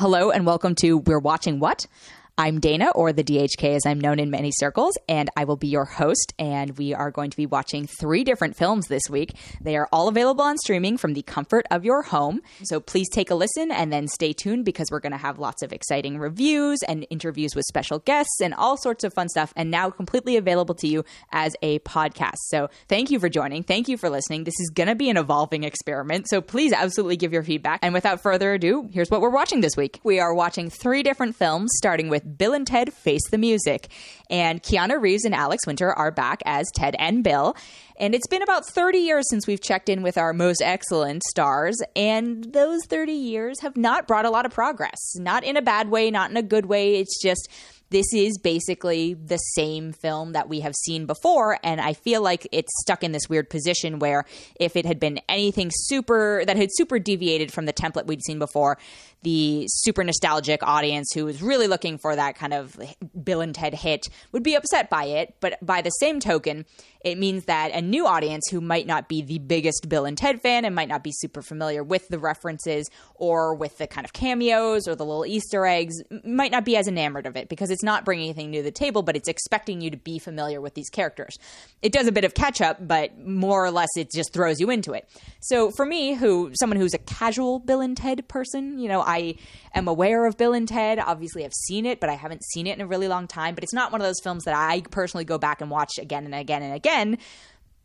Hello and welcome to We're Watching What? I'm Dana, or the DHK as I'm known in many circles, and I will be your host. And we are going to be watching three different films this week. They are all available on streaming from the comfort of your home. So please take a listen and then stay tuned because we're going to have lots of exciting reviews and interviews with special guests and all sorts of fun stuff, and now completely available to you as a podcast. So thank you for joining. Thank you for listening. This is going to be an evolving experiment. So please absolutely give your feedback. And without further ado, here's what we're watching this week. We are watching three different films, starting with Bill and Ted Face the Music. And Keanu Reeves and Alex Winter are back as Ted and Bill. And it's been about 30 years since we've checked in with our most excellent stars, and those 30 years have not brought a lot of progress. Not in a bad way, not in a good way. It's just this is basically the same film that we have seen before. And I feel like it's stuck in this weird position where if it had been anything super that had super deviated from the template we'd seen before, the super nostalgic audience who was really looking for that kind of Bill and Ted hit would be upset by it. But by the same token, it means that a new audience who might not be the biggest Bill and Ted fan and might not be super familiar with the references or with the kind of cameos or the little Easter eggs might not be as enamored of it because it's not bringing anything new to the table, but it's expecting you to be familiar with these characters. It does a bit of catch up, but more or less it just throws you into it. So for me, who someone who's a casual Bill and Ted person, you know, I am aware of Bill and Ted. Obviously, I've seen it, but I haven't seen it in a really long time. But it's not one of those films that I personally go back and watch again and again and again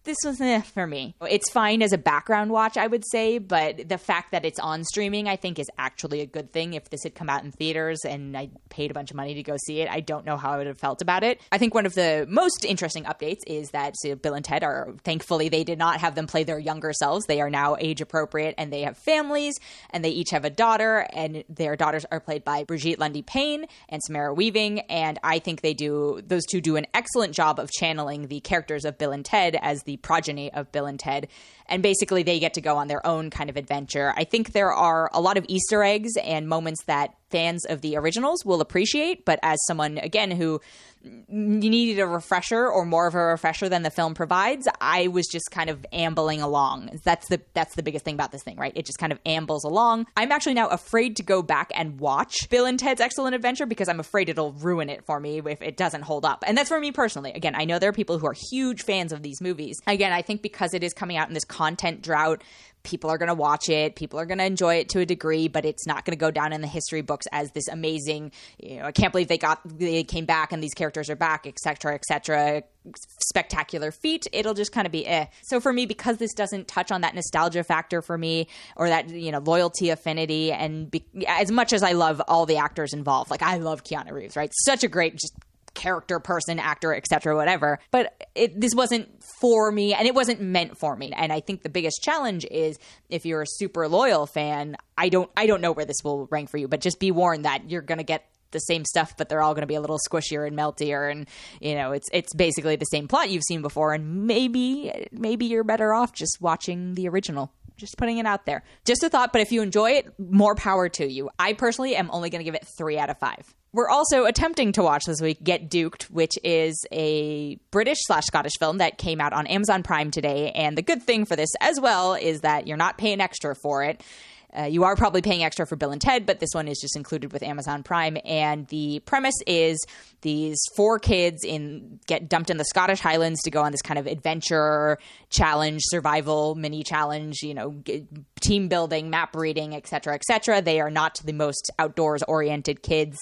this was eh, for me. It's fine as a background watch, I would say, but the fact that it's on streaming, I think, is actually a good thing. If this had come out in theaters and I paid a bunch of money to go see it, I don't know how I would have felt about it. I think one of the most interesting updates is that so Bill and Ted are thankfully they did not have them play their younger selves. They are now age appropriate and they have families and they each have a daughter, and their daughters are played by Brigette Lundy-Paine and Samara Weaving. And I think they do those two do an excellent job of channeling the characters of Bill and Ted as the progeny of Bill and Ted. And basically, they get to go on their own kind of adventure. I think there are a lot of Easter eggs and moments that fans of the originals will appreciate. But as someone, again, who needed a refresher or more of a refresher than the film provides, I was just kind of ambling along. That's the that's the biggest thing about this thing, right? It just kind of ambles along. I'm actually now afraid to go back and watch Bill and Ted's Excellent Adventure because I'm afraid it'll ruin it for me if it doesn't hold up. And that's for me personally. Again, I know there are people who are huge fans of these movies. Again, I think because it is coming out in this content drought, people are going to watch it. People are going to enjoy it to a degree but it's not going to go down in the history books as this amazing you know i can't believe they got they came back and these characters are back etc etc spectacular feat. It'll just kind of be eh. So for me because this doesn't touch on that nostalgia factor for me or that you know loyalty affinity and be, as much as i love all the actors involved like i love keanu reeves right? Such a great just character person actor etc whatever but it, this wasn't for me and it wasn't meant for me and i think the biggest challenge is if you're a super loyal fan i don't i don't know where this will rank for you but just be warned that you're going to get the same stuff, but they're all going to be a little squishier and meltier, and you know, it's it's basically the same plot you've seen before, and maybe maybe you're better off just watching the original. Just putting it out there. Just a thought, but if you enjoy it, more power to you. I personally am only going to give it three out of five. We're also attempting to watch this week Get Duked, which is a British slash Scottish film that came out on Amazon Prime today. And the good thing for this as well is that you're not paying extra for it. Uh, you are probably paying extra for Bill and Ted, but this one is just included with Amazon Prime. And the premise is these four kids in get dumped in the Scottish Highlands to go on this kind of adventure challenge, survival mini challenge, you know, team building, map reading, etc., etc. They are not the most outdoors oriented kids.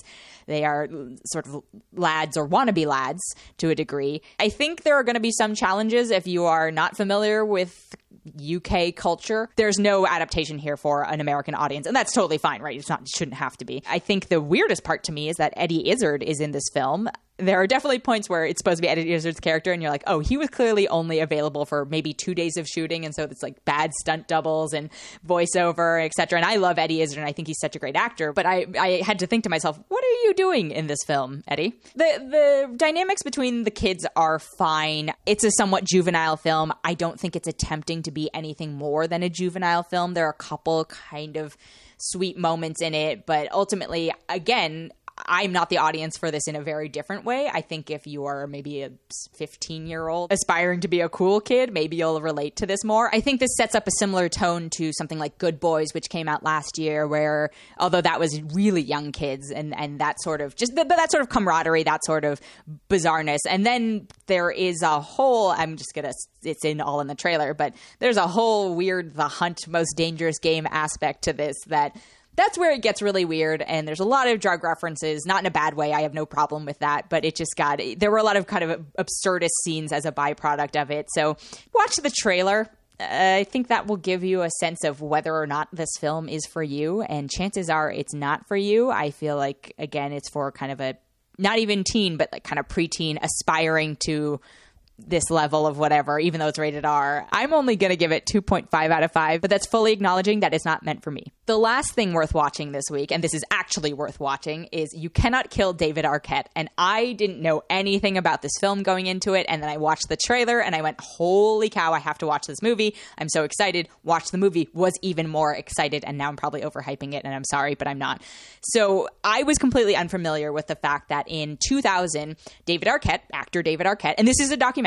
They are sort of lads or wannabe lads to a degree. I think there are going to be some challenges if you are not familiar with UK culture. There's no adaptation here for an American audience, and that's totally fine, right? It's not, it shouldn't have to be. I think the weirdest part to me is that Eddie Izzard is in this film there are definitely points where it's supposed to be Eddie Izzard's character, and you're like, oh, he was clearly only available for maybe two days of shooting, and so it's like bad stunt doubles and voiceover, etc. And I love Eddie Izzard, and I think he's such a great actor. But I, I had to think to myself, what are you doing in this film, Eddie? The the dynamics between the kids are fine. It's a somewhat juvenile film. I don't think it's attempting to be anything more than a juvenile film. There are a couple kind of sweet moments in it, but ultimately, again, I'm not the audience for this in a very different way. I think if you are maybe a 15 year old aspiring to be a cool kid, maybe you'll relate to this more. I think this sets up a similar tone to something like Good Boys, which came out last year, where although that was really young kids and, and that sort of just that, that sort of camaraderie, that sort of bizarreness. And then there is a whole, I'm just going to, it's in all in the trailer, but there's a whole weird, the hunt most dangerous game aspect to this that that's where it gets really weird and there's a lot of drug references not in a bad way i have no problem with that but it just got there were a lot of kind of absurdist scenes as a byproduct of it so watch the trailer uh, I think that will give you a sense of whether or not this film is for you. And chances are it's not for you. I feel like, again, it's for kind of a not even teen, but like kind of preteen aspiring to this level of whatever, even though it's rated R. I'm only going to give it 2.5 out of 5, but that's fully acknowledging that it's not meant for me. The last thing worth watching this week, and this is actually worth watching, is You Cannot Kill David Arquette. And I didn't know anything about this film going into it. And then I watched the trailer and I went, holy cow, I have to watch this movie. I'm so excited. Watch the movie, was even more excited. And now I'm probably overhyping it. And I'm sorry, but I'm not. So I was completely unfamiliar with the fact that in 2000, David Arquette, actor David Arquette, and this is a documentary,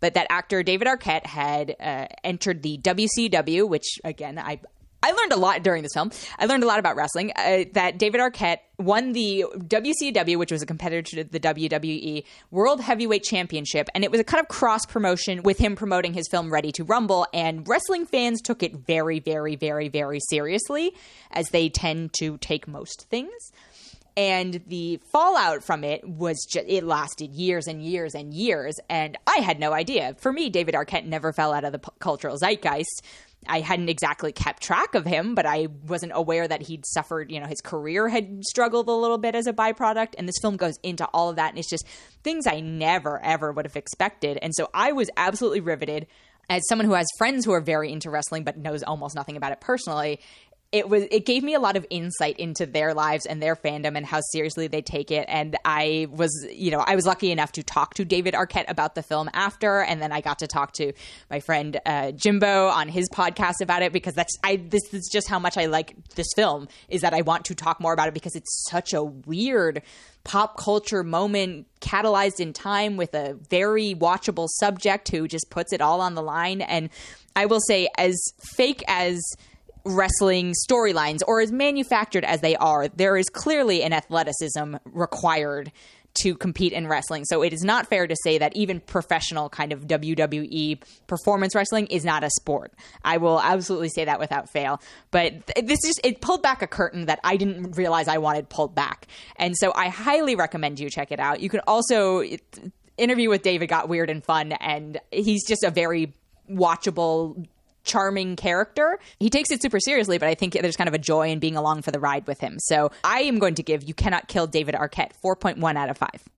but that actor David Arquette had uh, entered the WCW, which again, I I learned a lot during this film. I learned a lot about wrestling. Uh, that David Arquette won the WCW, which was a competitor to the WWE World Heavyweight Championship, and it was a kind of cross promotion with him promoting his film Ready to Rumble. And wrestling fans took it very, very, very, very seriously, as they tend to take most things and the fallout from it was just it lasted years and years and years and i had no idea for me david arquette never fell out of the p- cultural zeitgeist I hadn't exactly kept track of him, but I wasn't aware that he'd suffered, you know, his career had struggled a little bit as a byproduct. And this film goes into all of that. And it's just things I never, ever would have expected. And so I was absolutely riveted as someone who has friends who are very into wrestling but knows almost nothing about it personally it was it gave me a lot of insight into their lives and their fandom and how seriously they take it. And i was you know i was lucky enough to talk to david arquette about the film after and then i got to talk to my friend uh, jimbo on his podcast about it because that's i this is just how much i like this film is that i want to talk more about it because it's such a weird pop culture moment catalyzed in time with a very watchable subject who just puts it all on the line. And i will say as fake as wrestling storylines or as manufactured as they are, there is clearly an athleticism required to compete in wrestling. So it is not fair to say that even professional kind of WWE performance wrestling is not a sport. I will absolutely say that without fail. But this just it pulled back a curtain that I didn't realize I wanted pulled back. And so I highly recommend you check it out. You can also interview with David got weird and fun and he's just a very watchable charming character. He takes it super seriously, but I think there's kind of a joy in being along for the ride with him. So I am going to give You Cannot Kill David Arquette 4.1 out of 5.